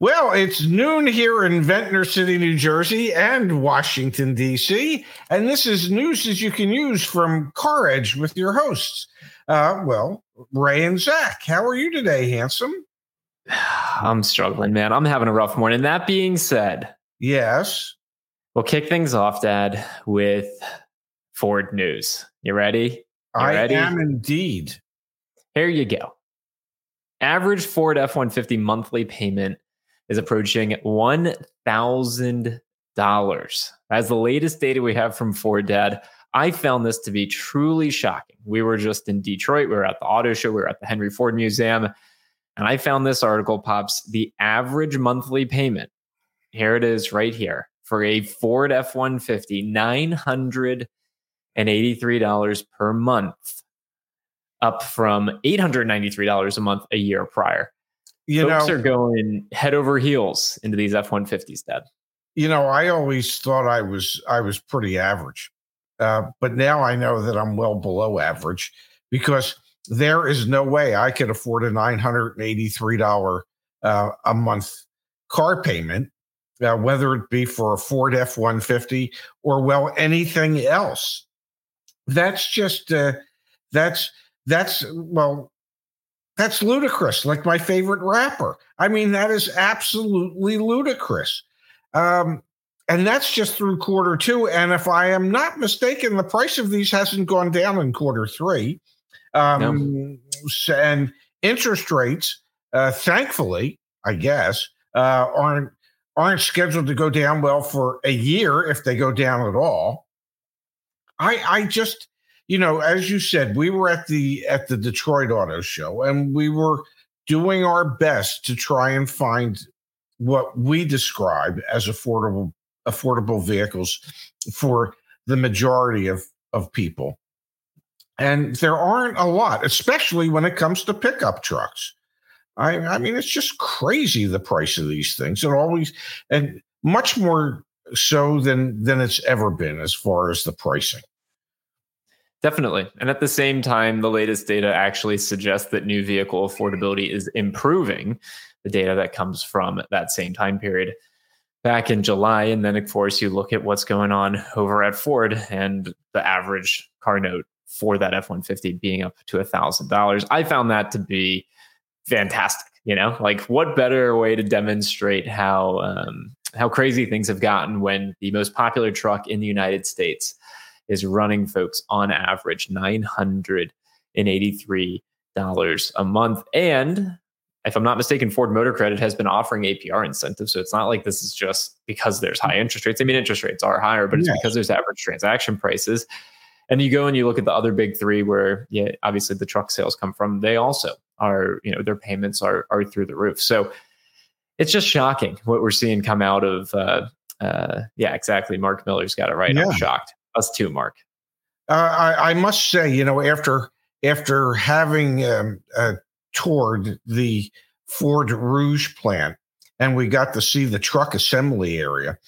Well, it's noon here in Ventnor City, New Jersey, and Washington, D.C. And this is news that you can use from CarEdge with your hosts. Uh, well, Ray and Zach, how are you today, handsome? I'm struggling, man. I'm having a rough morning. That being said, yes. We'll kick things off, Dad, with Ford news. You ready? You I ready? am indeed. Here you go. Average Ford F 150 monthly payment is approaching $1,000. As the latest data we have from Ford Dad, I found this to be truly shocking. We were just in Detroit, we were at the auto show, we were at the Henry Ford Museum, and I found this article pops the average monthly payment. Here it is right here for a Ford F 150, $983 per month, up from $893 a month a year prior You folks know, are going head over heels into these F one fifties, Dad. you know, I always thought I was I was pretty average, uh, but now I know that I'm well below average because there is no way I could afford a nine hundred and eighty three dollar uh, a month car payment, uh, whether it be for a Ford F one fifty or well anything else. That's just uh, that's that's well that's ludicrous like my favorite rapper. I mean that is absolutely ludicrous. Um, and that's just through quarter two and if i am not mistaken the price of these hasn't gone down in quarter three. Um, s- and interest rates uh, thankfully i guess uh, aren't aren't scheduled to go down well for a year if they go down at all. I i just you know, as you said, we were at the at the Detroit Auto Show and we were doing our best to try and find what we describe as affordable affordable vehicles for the majority of of people. And there aren't a lot, especially when it comes to pickup trucks. I, I mean, it's just crazy the price of these things. It always and much more so than than it's ever been as far as the pricing. Definitely. And at the same time, the latest data actually suggests that new vehicle affordability is improving. The data that comes from that same time period back in July. And then, of course, you look at what's going on over at Ford and the average car note for that F 150 being up to $1,000. I found that to be fantastic. You know, like what better way to demonstrate how um, how crazy things have gotten when the most popular truck in the United States is running folks on average $983 a month. And if I'm not mistaken, Ford Motor Credit has been offering APR incentives. So it's not like this is just because there's high interest rates. I mean, interest rates are higher, but it's Yes. because there's average transaction prices. And you go and you look at the other big three where yeah, obviously the truck sales come from, they also are, you know, their payments are are through the roof. So it's just shocking what we're seeing come out of uh uh yeah, exactly. Mark Miller's got it right. I'm shocked. Us too, Mark. Uh, I, I must say, you know, after after having um, uh, toured the Ford Rouge plant, and we got to see the truck assembly area.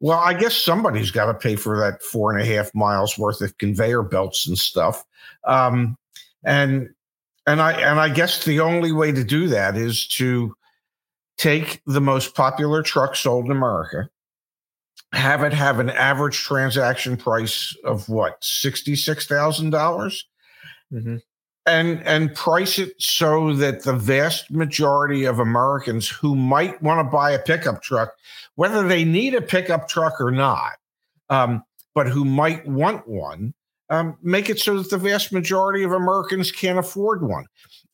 Well, I guess somebody's got to pay for that four and a half miles worth of conveyor belts and stuff. Um, and and I and I guess the only way to do that is to take the most popular truck sold in America, have it have an average transaction price of what sixty six thousand dollars, Mm-hmm. and and price it so that the vast majority of Americans who might want to buy a pickup truck, whether they need a pickup truck or not, um, but who might want one, um, make it so that the vast majority of Americans can't afford one.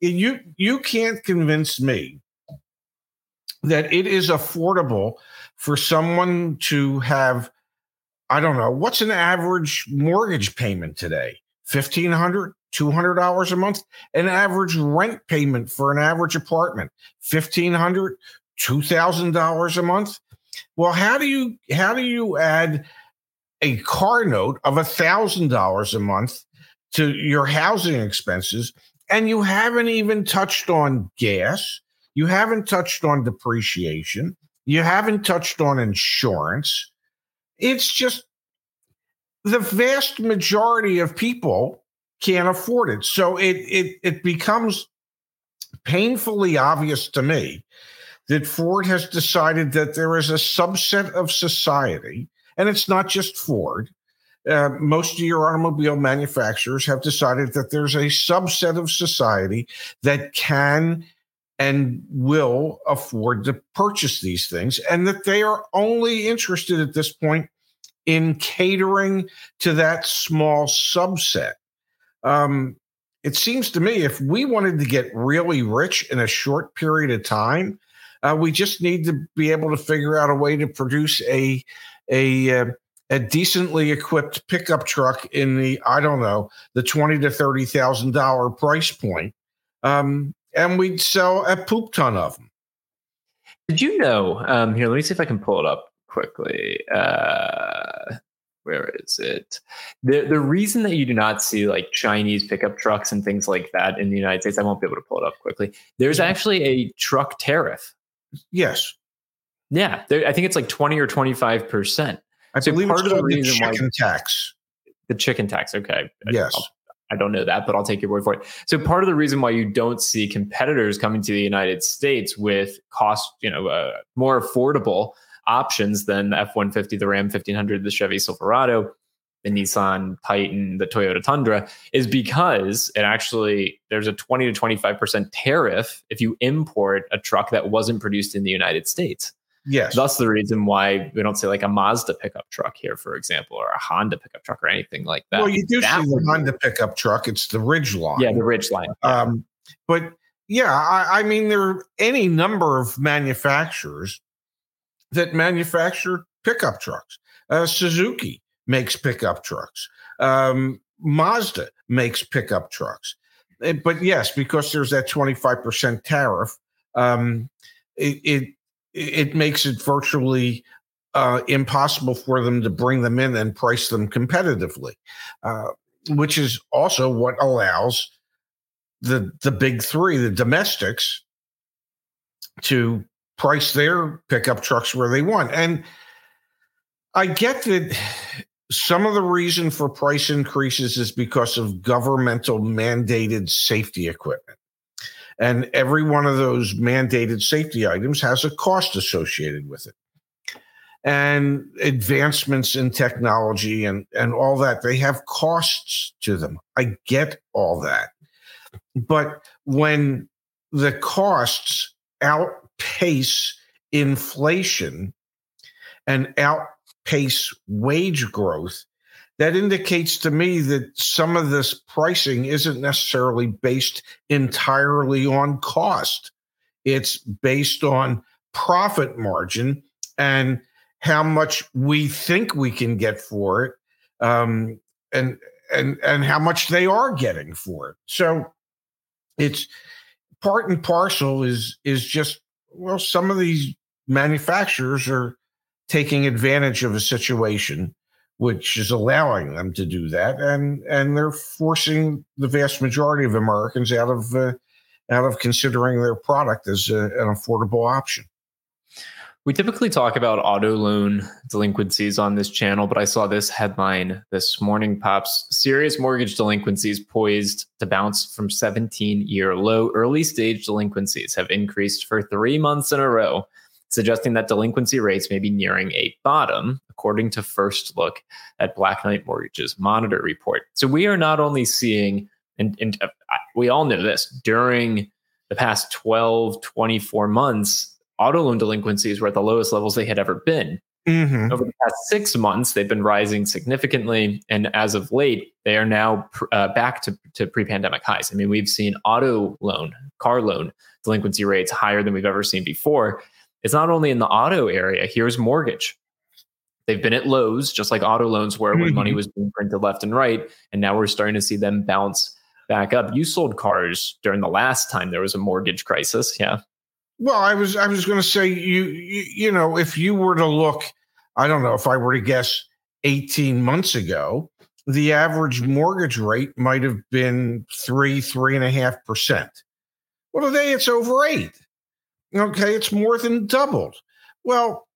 You you can't convince me that it is affordable for someone to have i don't know what's an average mortgage payment today? 1500 $200 a month? An average rent payment for an average apartment? 1500 $2000 a month? Well how do you how do you add a car note of $1000 a month to your housing expenses and you haven't even touched on gas you haven't touched on depreciation. You haven't touched on insurance. It's just the vast majority of people can't afford it. So it it it becomes painfully obvious to me that Ford has decided that there is a subset of society, and it's not just Ford. Uh, most of your automobile manufacturers have decided that there's a subset of society that can and will afford to purchase these things, and that they are only interested at this point in catering to that small subset. Um, it seems to me if we wanted to get really rich in a short period of time, uh, we just need to be able to figure out a way to produce a a uh, a decently equipped pickup truck in the I don't know the twenty to thirty thousand dollar price point, um, and we'd sell a poop ton of them. Did you know? Um, here, let me see if I can pull it up quickly. Uh, where is it? The the reason that you do not see like Chinese pickup trucks and things like that in the United States, I won't be able to pull it up quickly. There's actually a truck tariff. Yes. Yeah, there, I think it's like twenty or twenty five percent. I so believe part it's of the reason the chicken why, tax. The chicken tax. Okay. Yes. I'll, I don't know that, but I'll take your word for it. So part of the reason why you don't see competitors coming to the United States with cost, you know, uh, more affordable options than the F-150, the Ram 1500, the Chevy Silverado, the Nissan Titan, the Toyota Tundra is because it actually there's a 20 to 25% tariff if you import a truck that wasn't produced in the United States. Yes. That's the reason why we don't say like a Mazda pickup truck here, for example, or a Honda pickup truck or anything like that. Well, you do that see the Honda pickup truck. It's the Ridgeline. Yeah, the Ridgeline. Um, but yeah, I, I mean, there are any number of manufacturers that manufacture pickup trucks. Uh, Suzuki makes pickup trucks. Um, Mazda makes pickup trucks. Eh, but yes, because there's that 25% tariff, um, it, it, it makes it virtually uh, impossible for them to bring them in and price them competitively, uh, which is also what allows the the big three, the domestics, to price their pickup trucks where they want. And I get that some of the reason for price increases is because of governmental mandated safety equipment. And every one of those mandated safety items has a cost associated with it. And advancements in technology and, and all that, they have costs to them. I get all that. But when the costs outpace inflation and outpace wage growth, that indicates to me that some of this pricing isn't necessarily based entirely on cost. It's based on profit margin and how much we think we can get for it, um, and and and how much they are getting for it. So it's part and parcel is is just well, some of these manufacturers are taking advantage of a situation which is allowing them to do that, and and they're forcing the vast majority of Americans out of uh, out of considering their product as a, an affordable option. We typically talk about auto loan delinquencies on this channel, but I saw this headline this morning pops serious mortgage delinquencies poised to bounce from 17 year low. Early stage delinquencies have increased for three months in a row, suggesting that delinquency rates may be nearing a bottom, according to First Look at Black Knight Mortgages Monitor report. So we are not only seeing, and, and uh, we all know this, during the past 12, 24 months, auto loan delinquencies were at the lowest levels they had ever been. Mm-hmm. Over the past six months, they've been rising significantly. And as of late, they are now uh, back to, to pre pandemic highs. I mean, we've seen auto loan, car loan delinquency rates higher than we've ever seen before. It's not only in the auto area, here's mortgage. They've been at lows, just like auto loans were when mm-hmm. money was being printed left and right. And now we're starting to see them bounce back up. You sold cars during the last time there was a mortgage crisis. Yeah. Well, I was I was going to say you, you you know if you were to look, I don't know if I were to guess eighteen months ago, the average mortgage rate might have been three three and a half percent. Well, today it's over eight. Okay, it's more than doubled. Well,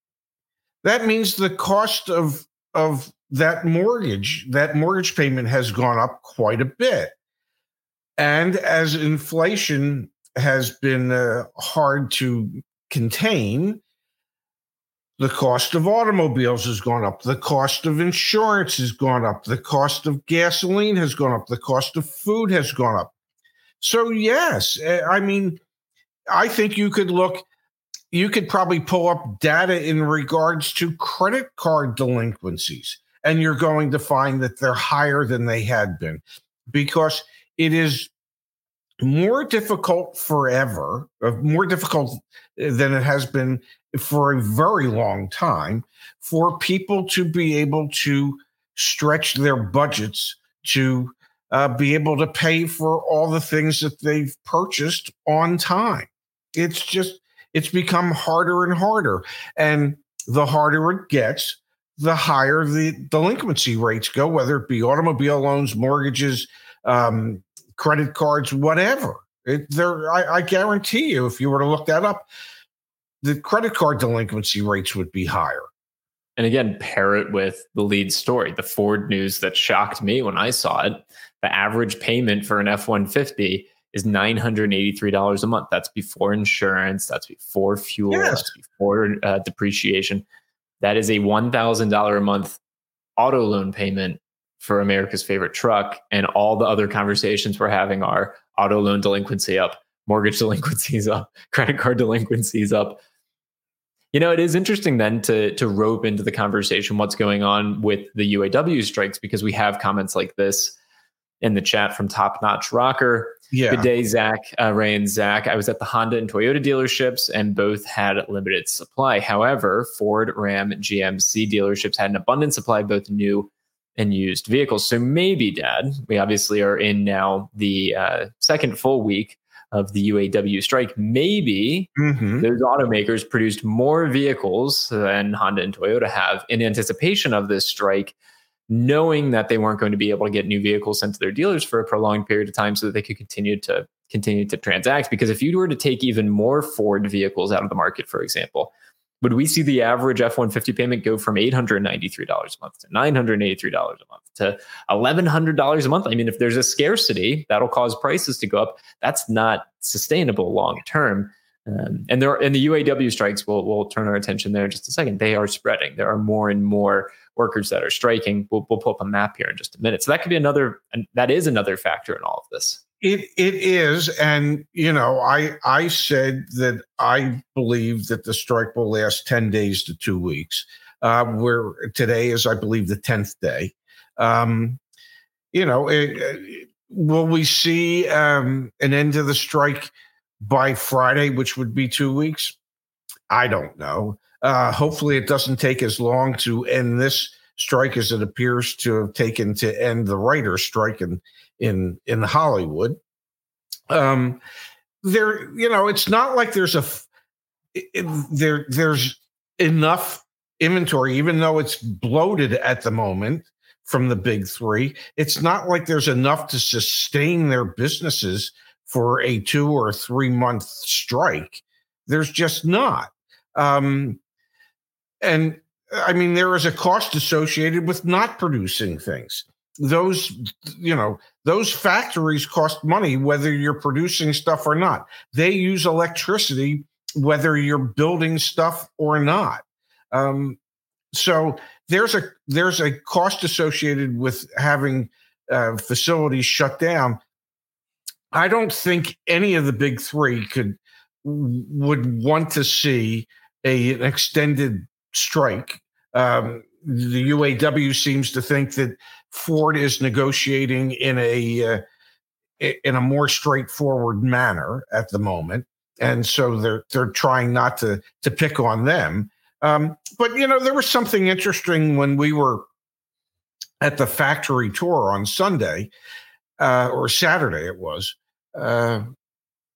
that means the cost of of that mortgage, that mortgage payment has gone up quite a bit. And as inflation has been uh, hard to contain the cost of automobiles has gone up. The cost of insurance has gone up. The cost of gasoline has gone up. The cost of food has gone up. So, yes, eh, I mean, I think you could look, you could probably pull up data in regards to credit card delinquencies, and you're going to find that they're higher than they had been because it is more difficult forever, uh, more difficult than it has been for a very long time for people to be able to stretch their budgets to uh, be able to pay for all the things that they've purchased on time. It's just, it's become harder and harder. And the harder it gets, the higher the delinquency rates go, whether it be automobile loans, mortgages, um, credit cards, whatever. It, there, I, I guarantee you, if you were to look that up, the credit card delinquency rates would be higher. And again, pair it with the lead story, the Ford news that shocked me when I saw it. The average payment for an F 150 is $983 a month. That's before insurance, that's before fuel, yes. that's before uh, depreciation. That is a $1,000 a month auto loan payment for America's favorite truck. And all the other conversations we're having are auto loan delinquency up, mortgage delinquencies up, credit card delinquencies up. You know, it is interesting then to to rope into the conversation what's going on with the UAW strikes because we have comments like this in the chat from Top Notch Rocker. Yeah. Good day, Zach, uh, Ray, and Zach. I was at the Honda and Toyota dealerships, and both had limited supply. However, Ford, Ram, GMC dealerships had an abundant supply, both new and used vehicles. So maybe, Dad, we obviously are in now the uh, second full week of the UAW strike. Maybe mm-hmm. those automakers produced more vehicles than Honda and Toyota have in anticipation of this strike, knowing that they weren't going to be able to get new vehicles sent to their dealers for a prolonged period of time, so that they could continue to continue to transact. Because if you were to take even more Ford vehicles out of the market, for example, would we see the average F 150 payment go from $893 a month to $983 a month to $1,100 a month? I mean, if there's a scarcity, that'll cause prices to go up. That's not sustainable long term. Um, and there, and the UAW strikes, we'll, we'll turn our attention there in just a second. They are spreading. There are more and more workers that are striking. We'll, we'll pull up a map here in just a minute. So that could be another, and that is another factor in all of this. It it is, and you know, I I said that I believe that the strike will last ten days to two weeks. Uh, where today is, I believe, the tenth day. Um, you know, it, it, will we see um, an end to the strike by Friday, which would be two weeks? I don't know. Uh, hopefully, it doesn't take as long to end this strike as it appears to have taken to end the writer's strike in in in Hollywood. Um, there, you know, it's not like there's a there there's enough inventory, even though it's bloated at the moment from the big three. It's not like there's enough to sustain their businesses for a two or three month strike. There's just not. Um, and I mean, there is a cost associated with not producing things. Those you know those factories cost money whether you're producing stuff or not. They use electricity whether you're building stuff or not. Um, so there's a there's a cost associated with having uh, facilities shut down. I don't think any of the big three could would want to see a, an extended strike um, the uaw seems to think that Ford is negotiating in a uh, in a more straightforward manner at the moment, and so they're they're trying not to to pick on them. Um, but you know, there was something interesting when we were at the factory tour on Sunday uh, or Saturday. It was. Uh,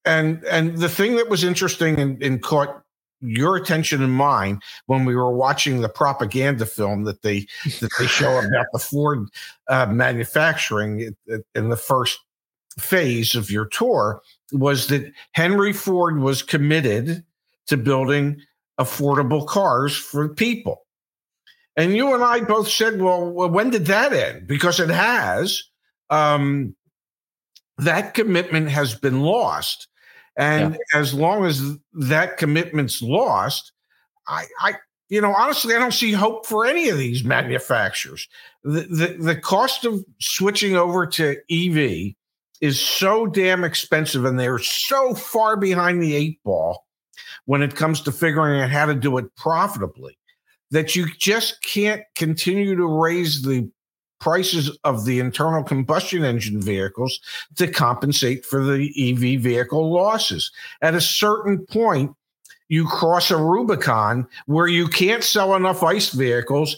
and and the thing that was interesting and, and caught your attention and mine when we were watching the propaganda film that they that they show about the Ford uh, manufacturing in the first phase of your tour was that Henry Ford was committed to building affordable cars for people. And you and I both said, well, when did that end? Because it has. Um, that commitment has been lost. And yeah. as long as that commitment's lost, I, I, you know, honestly, I don't see hope for any of these manufacturers. The, the, the cost of switching over to EV is so damn expensive and they're so far behind the eight ball when it comes to figuring out how to do it profitably that you just can't continue to raise the prices of the internal combustion engine vehicles to compensate for the EV vehicle losses. At a certain point, you cross a Rubicon where you can't sell enough ICE vehicles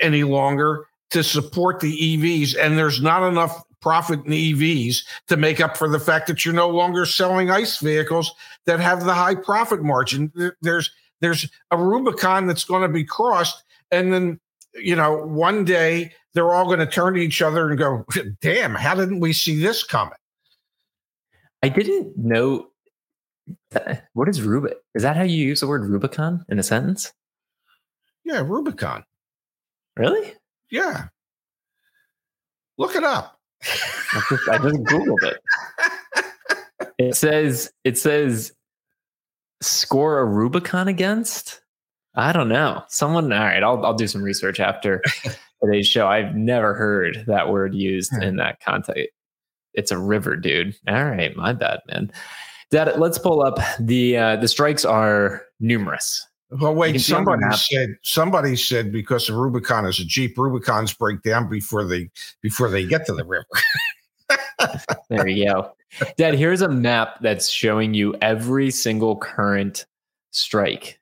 any longer to support the EVs, and there's not enough profit in EVs to make up for the fact that you're no longer selling ICE vehicles that have the high profit margin. There's there's a Rubicon that's going to be crossed, and then you know one day they're all going to turn to each other and go, "Damn, how didn't we see this coming?" I didn't know. Uh, what is Rubicon? Is that how you use the word Rubicon in a sentence? Yeah, Rubicon. Really? Yeah. Look it up. I just, I just googled it. It says it says score a Rubicon against? I don't know. Someone. All right, I'll I'll do some research after today's show. I've never heard that word used in that context. It's a river, dude. All right, my bad, man. Dad, let's pull up the uh, the strikes are numerous. Well, wait. Somebody said somebody said because the Rubicon is a Jeep, Rubicons break down before they before they get to the river. there you go. Dad, here's a map that's showing you every single current strike.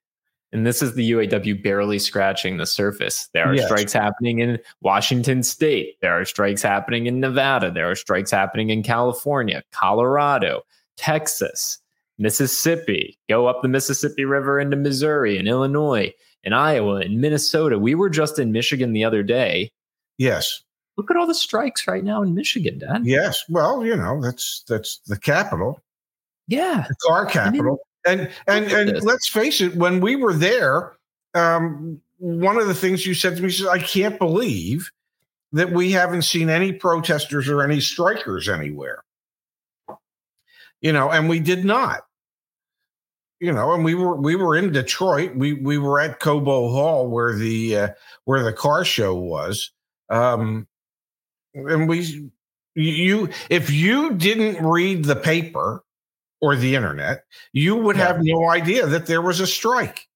And this is the UAW barely scratching the surface. There are yes. strikes happening in Washington state. There are strikes happening in Nevada. There are strikes happening in California, Colorado, Texas, Mississippi. Go up the Mississippi River into Missouri and Illinois and Iowa and Minnesota. We were just in Michigan the other day. Yes. Look at all the strikes right now in Michigan, Dad. Yes. Well, you know, that's that's the capital. Yeah. The car capital. I mean, and and and let's face it, when we were there, um, one of the things you said to me is, I can't believe that we haven't seen any protesters or any strikers anywhere. You know, and we did not. You know, and we were we were in Detroit. We we were at Cobo Hall where the uh, where the car show was. Um, and we you if you didn't read the paper or the internet, you would yeah. have no idea that there was a strike.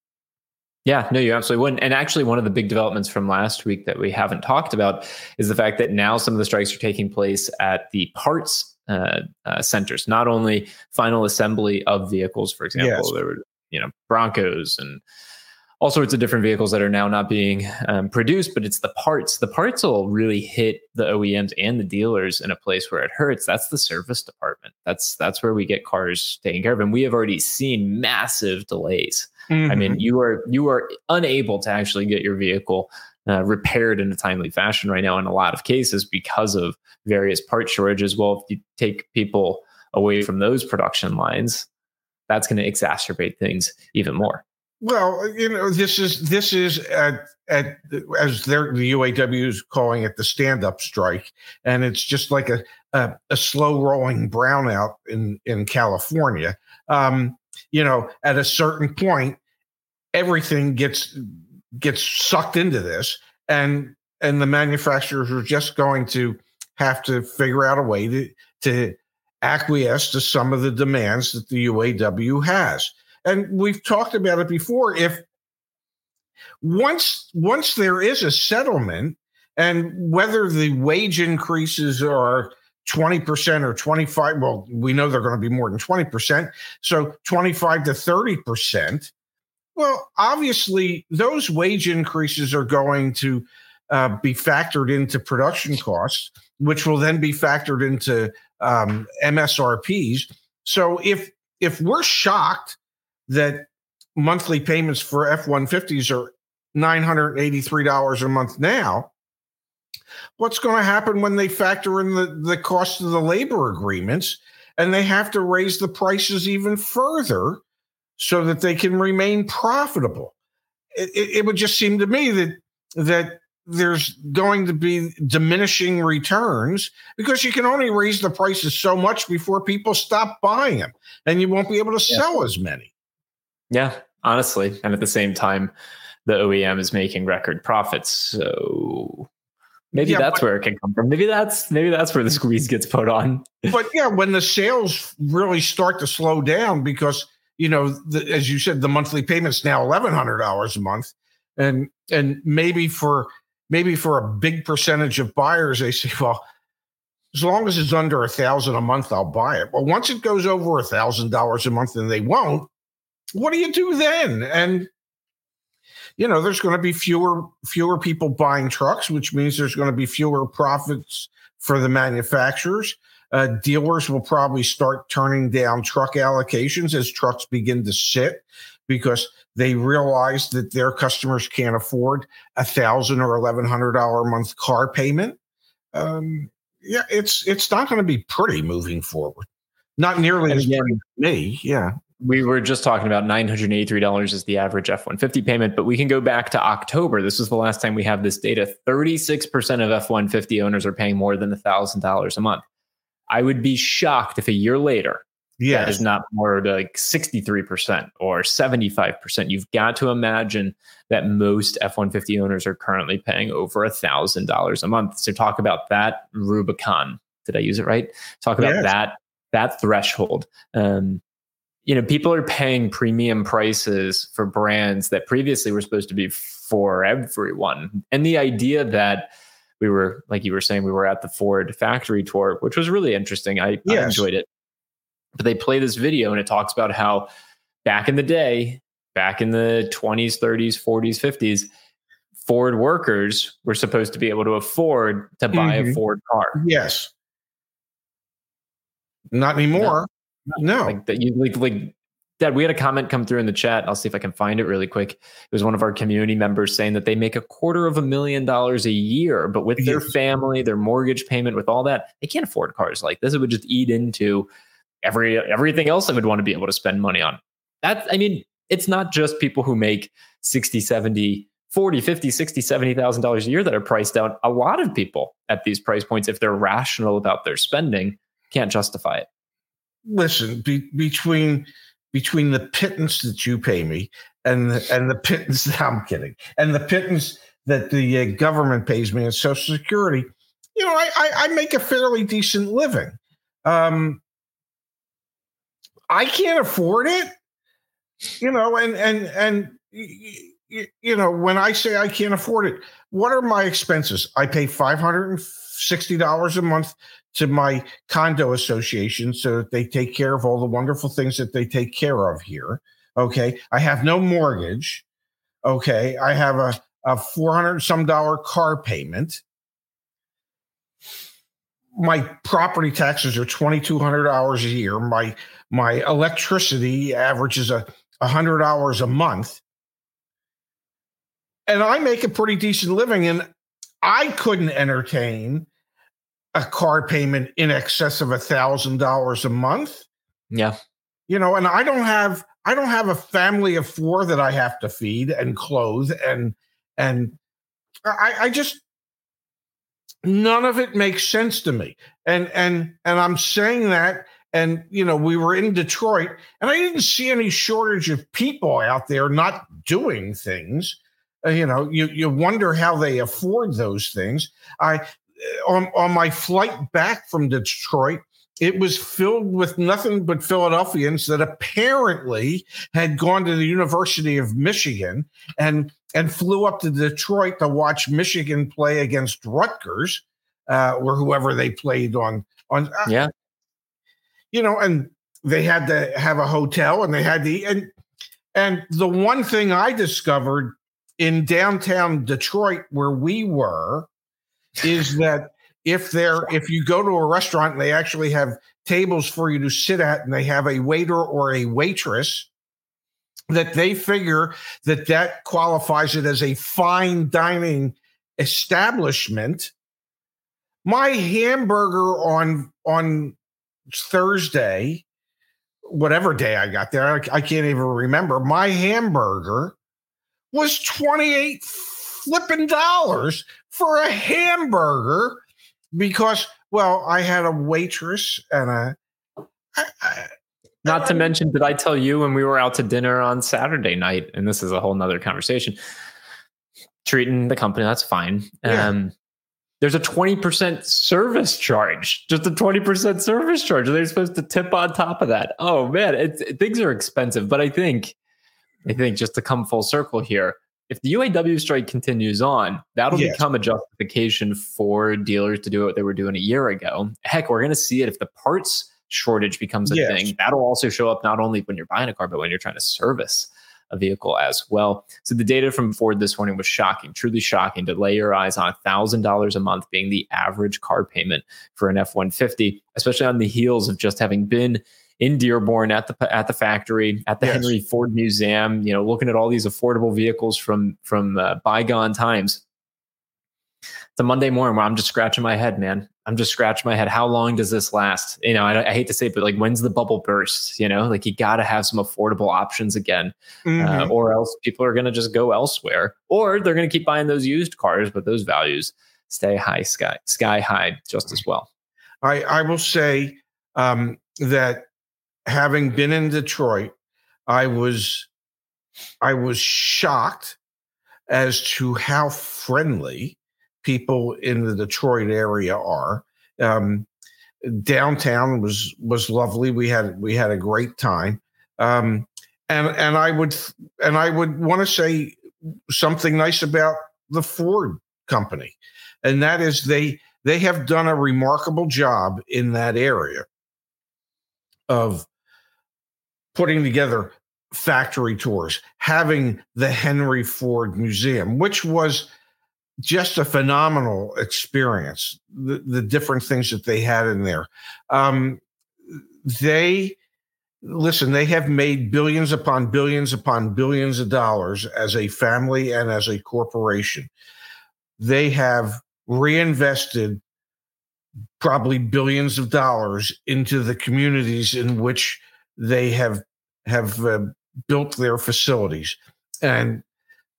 Yeah, no, you absolutely wouldn't. And actually, one of the big developments from last week that we haven't talked about is the fact that now some of the strikes are taking place at the parts uh, uh, centers, not only final assembly of vehicles, for example, yes. there were you know Broncos and all sorts of different vehicles that are now not being um, produced, but it's the parts. The parts will really hit the OEMs and the dealers in a place where it hurts. That's the service department. That's that's where we get cars taken care of, and we have already seen massive delays. Mm-hmm. I mean, mm-hmm. you are you are unable to actually get your vehicle uh, repaired in a timely fashion right now in a lot of cases because of various part shortages. Well, if you take people away from those production lines, that's going to exacerbate things even more. Well, you know, this is this is at, at as they're the UAW is calling it the stand-up strike, and it's just like a a, a slow rolling brownout in in California. Um, you know, at a certain point, everything gets gets sucked into this, and and the manufacturers are just going to have to figure out a way to to acquiesce to some of the demands that the UAW has and we've talked about it before if once once there is a settlement and whether the wage increases are 20% or 25 well we know they're going to be more than 20% so 25 to 30% well obviously those wage increases are going to uh, be factored into production costs which will then be factored into um, msrps so if if we're shocked that monthly payments for F 150s are $983 a month now. What's going to happen when they factor in the, the cost of the labor agreements and they have to raise the prices even further so that they can remain profitable? It, it, it would just seem to me that that there's going to be diminishing returns because you can only raise the prices so much before people stop buying them and you won't be able to yeah. sell as many. Yeah, honestly. And at the same time, the OEM is making record profits. So maybe yeah, that's but, where it can come from. Maybe that's maybe that's where the squeeze gets put on. but yeah, when the sales really start to slow down because you know, the, as you said, the monthly payment's now eleven hundred dollars a month, and and maybe for maybe for a big percentage of buyers, they say, well, as long as it's under a thousand a month, I'll buy it. Well, once it goes over a thousand dollars a month and they won't, what do you do then? And you know, there's going to be fewer fewer people buying trucks, which means there's going to be fewer profits for the manufacturers. Uh, dealers will probably start turning down truck allocations as trucks begin to sit because they realize that their customers can't afford a thousand or eleven hundred dollar a month car payment. Um, yeah, it's it's not going to be pretty moving forward. Not nearly and as again, me. Yeah. We were just talking about $983 is the average F 150 payment, but we can go back to October. This was the last time we have this data. 36% of F 150 owners are paying more than $1,000 a month. I would be shocked if a year later yeah, that is not more like 63% or 75%. You've got to imagine that most F 150 owners are currently paying over $1,000 a month. So talk about that Rubicon. Did I use it right? Talk about yes. that that threshold. Um, you know, people are paying premium prices for brands that previously were supposed to be for everyone. And the idea that we were, like you were saying, we were at the Ford factory tour, which was really interesting. I, yes. I enjoyed it but they play this video and it talks about how back in the day, back in the 20s, 30s, 40s, 50s, Ford workers were supposed to be able to afford to buy mm-hmm. a Ford car. Yes. Not anymore. No. No. Like that you like like Dad, we had a comment come through in the chat. I'll see if I can find it really quick. It was one of our community members saying that they make a quarter of a million dollars a year, but with their family, their mortgage payment, with all that, they can't afford cars like this. It would just eat into every everything else I would want to be able to spend money on. That I mean, it's not just people who make 60, 70, 40, 50, 60, 70,000 dollars a year that are priced out. A lot of people at these price points if they're rational about their spending can't justify it. Listen, be, between between the pittance that you pay me and the, and the pittance that I'm kidding and the pittance that the uh, government pays me in Social Security, you know, I, I, I make a fairly decent living. Um, I can't afford it. You know, and and and you know, when I say I can't afford it, what are my expenses? I pay five hundred and sixty dollars a month to my condo association so that they take care of all the wonderful things that they take care of here. Okay, I have no mortgage. Okay, I have a a four hundred some dollar car payment. My property taxes are twenty two hundred dollars a year. My my electricity averages a hundred hours a month and i make a pretty decent living and i couldn't entertain a car payment in excess of a thousand dollars a month. Yeah. You know and i don't have i don't have a family of four that i have to feed and clothe and and i i just none of it makes sense to me. And and and i'm saying that and, you know, we were in Detroit and I didn't see any shortage of people out there not doing things. Uh, you know, you, you wonder how they afford those things. I, uh, on, on my flight back from Detroit, it was filled with nothing but Philadelphians that apparently had gone to the University of Michigan and and flew up to Detroit to watch Michigan play against Rutgers uh, or whoever they played on. On uh, yeah, you know, and they had to have a hotel and they had the and and the one thing I discovered in downtown Detroit where we were is that if they're if you go to a restaurant and they actually have tables for you to sit at and they have a waiter or a waitress that they figure that that qualifies it as a fine dining establishment my hamburger on on Thursday, whatever day I got there, I, I can't even remember. My hamburger was 28 flipping dollars for a hamburger because, well, I had a waitress and a. I, I, Not to mention, did I tell you when we were out to dinner on Saturday night? And this is a whole nother conversation. Treating the company, that's fine. Yeah. Um, there's a 20% service charge, just a 20% service charge. They're supposed to tip on top of that. Oh man, it, things are expensive. But I think, I think just to come full circle here, if the UAW strike continues on, that'll Yes. become a justification for dealers to do what they were doing a year ago. Heck, we're going to see it if the parts shortage becomes a Yes. thing. That'll also show up not only when you're buying a car, but when you're trying to service a vehicle as well. So the data from Ford this morning was shocking, truly shocking to lay your eyes on $1,000 a month being the average car payment for an F-150, especially on the heels of just having been in Dearborn at the at the factory, at the Yes. Henry Ford Museum, you know, looking at all these affordable vehicles from from uh, bygone times. It's a Monday morning where I'm just scratching my head, man. I'm just scratching my head. How long does this last? You know, I, I hate to say it, but like, when's the bubble burst? You know, like you got to have some affordable options again Mhm. uh, or else people are going to just go elsewhere, or they're going to keep buying those used cars, but those values stay high, sky sky high, just as well. I, I will say um, that having been in Detroit, I was I was shocked as to how friendly people in the Detroit area are. Um, downtown was was lovely. We had we had a great time, um, and and I would and I would want to say something nice about the Ford company, and that is they they have done a remarkable job in that area of putting together factory tours, having the Henry Ford Museum, which was just a phenomenal experience. The, the different things that they had in there. Um, they listen, they have made billions upon billions upon billions of dollars as a family and as a corporation. They have reinvested probably billions of dollars into the communities in which they have have uh, built their facilities. And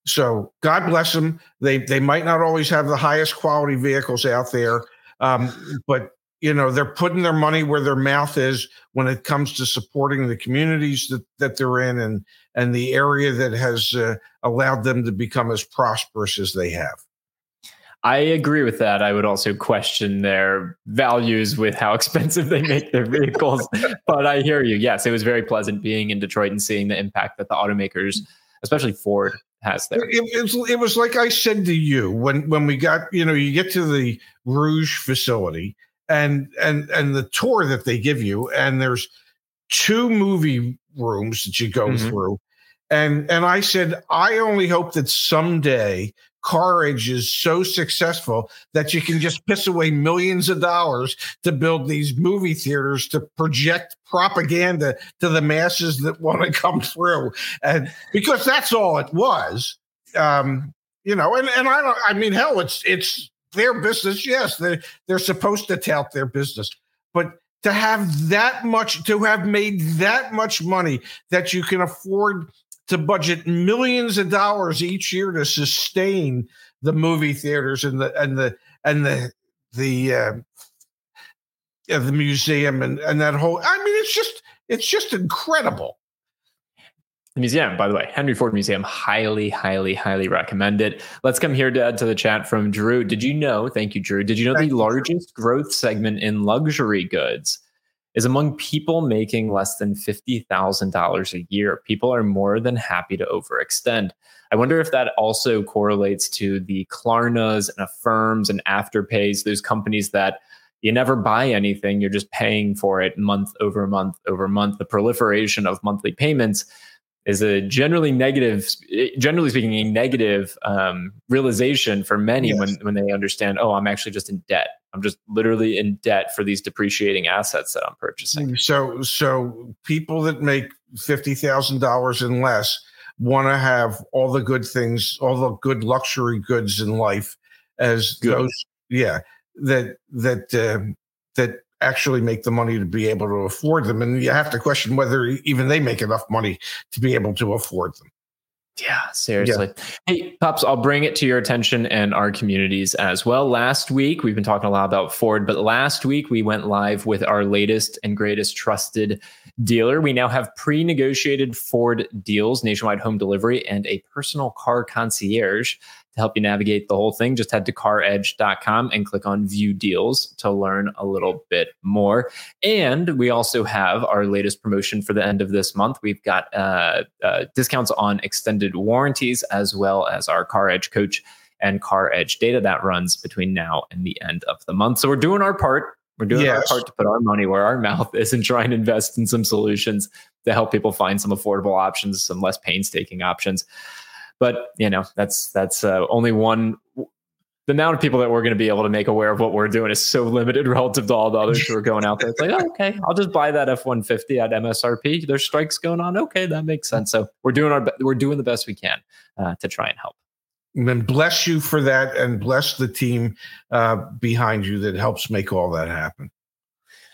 so god bless them. They they might not always have the highest quality vehicles out there um, but you know they're putting their money where their mouth is when it comes to supporting the communities that, that they're in and and the area that has uh, allowed them to become as prosperous as they have I agree with that. I would also question their values with how expensive they make their vehicles. but I hear you. Yes, it was very pleasant being in Detroit and seeing the impact that the automakers, especially Ford, has there. It, it, was, it was like I said to you when when we got you know you get to the Rouge facility and and and the tour that they give you and there's two movie rooms that you go Mhm. through and and I said I only hope that someday CarEdge is so successful that you can just piss away millions of dollars to build these movie theaters to project propaganda to the masses that want to come through. And because that's all it was um you know and and i don't i mean hell it's it's their business. Yes they they're supposed to tout their business. But to have that much to have made that much money that you can afford to budget millions of dollars each year to sustain the movie theaters and the and the and the the uh, yeah, the museum and and that whole i mean it's just it's just incredible The museum, by the way, Henry Ford Museum, highly, highly, highly recommend it. Let's come here to, add to the chat from Drew. Did you know? Thank you, Drew. Did you know Thank the you, Drew. largest growth segment in luxury goods is among people making less than $50,000 a year? People are more than happy to overextend. I wonder if that also correlates to the Klarnas and Affirms and Afterpays, those companies that you never buy anything, you're just paying for it month over month over month. The proliferation of monthly payments is a generally negative, generally speaking, a negative um, realization for many Yes. when when they understand, oh, I'm actually just in debt. I'm just literally in debt for these depreciating assets that I'm purchasing. So so people that make fifty thousand dollars and less want to have all the good things, all the good luxury goods in life, as Good. those yeah that that uh, that actually make the money to be able to afford them, and you have to question whether even they make enough money to be able to afford them. Yeah, seriously. Yeah. Hey, Pops, I'll bring it to your attention and our communities as well. Last week, we've been talking a lot about Ford, but last week we went live with our latest and greatest trusted dealer. We now have pre negotiated Ford deals, nationwide home delivery, and a personal car concierge to help you navigate the whole thing, just head to caredge.com and click on view deals to learn a little bit more. And we also have our latest promotion for the end of this month. We've got uh, uh, discounts on extended warranties as well as our CarEdge coach and CarEdge data that runs between now and the end of the month. So we're doing our part. We're doing yes. our part to put our money where our mouth is and try and invest in some solutions to help people find some affordable options, some less painstaking options. But you know, that's that's uh, only one. The amount of people that we're going to be able to make aware of what we're doing is so limited relative to all the others who are going out there. It's like, oh, okay, I'll just buy that F one fifty at MSRP. There's strikes going on. Okay, that makes sense. So we're doing our we're doing the best we can uh, to try and help. And bless you for that, and bless the team uh, behind you that helps make all that happen.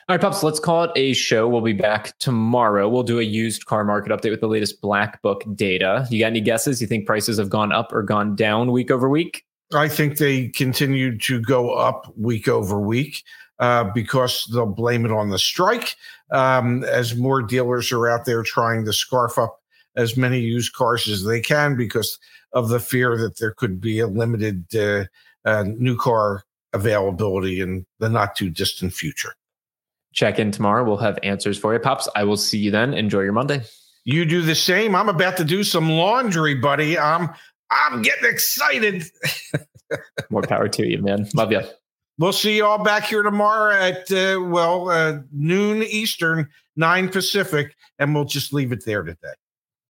All right, Pops, let's call it a show. We'll be back tomorrow. We'll do a used car market update with the latest Black Book data. You got any guesses? You think prices have gone up or gone down week over week? I think they continue to go up week over week uh, because they'll blame it on the strike. Um, as more dealers are out there trying to scarf up as many used cars as they can because of the fear that there could be a limited uh, uh, new car availability in the not too distant future check in tomorrow. We'll have answers for you, Pops. I will see you then. Enjoy your Monday. You do the same. I'm about to do some laundry, buddy. I'm I'm getting excited. More power to you, man. Love you. We'll see you all back here tomorrow at uh, well uh, noon Eastern, nine Pacific, and we'll just leave it there today.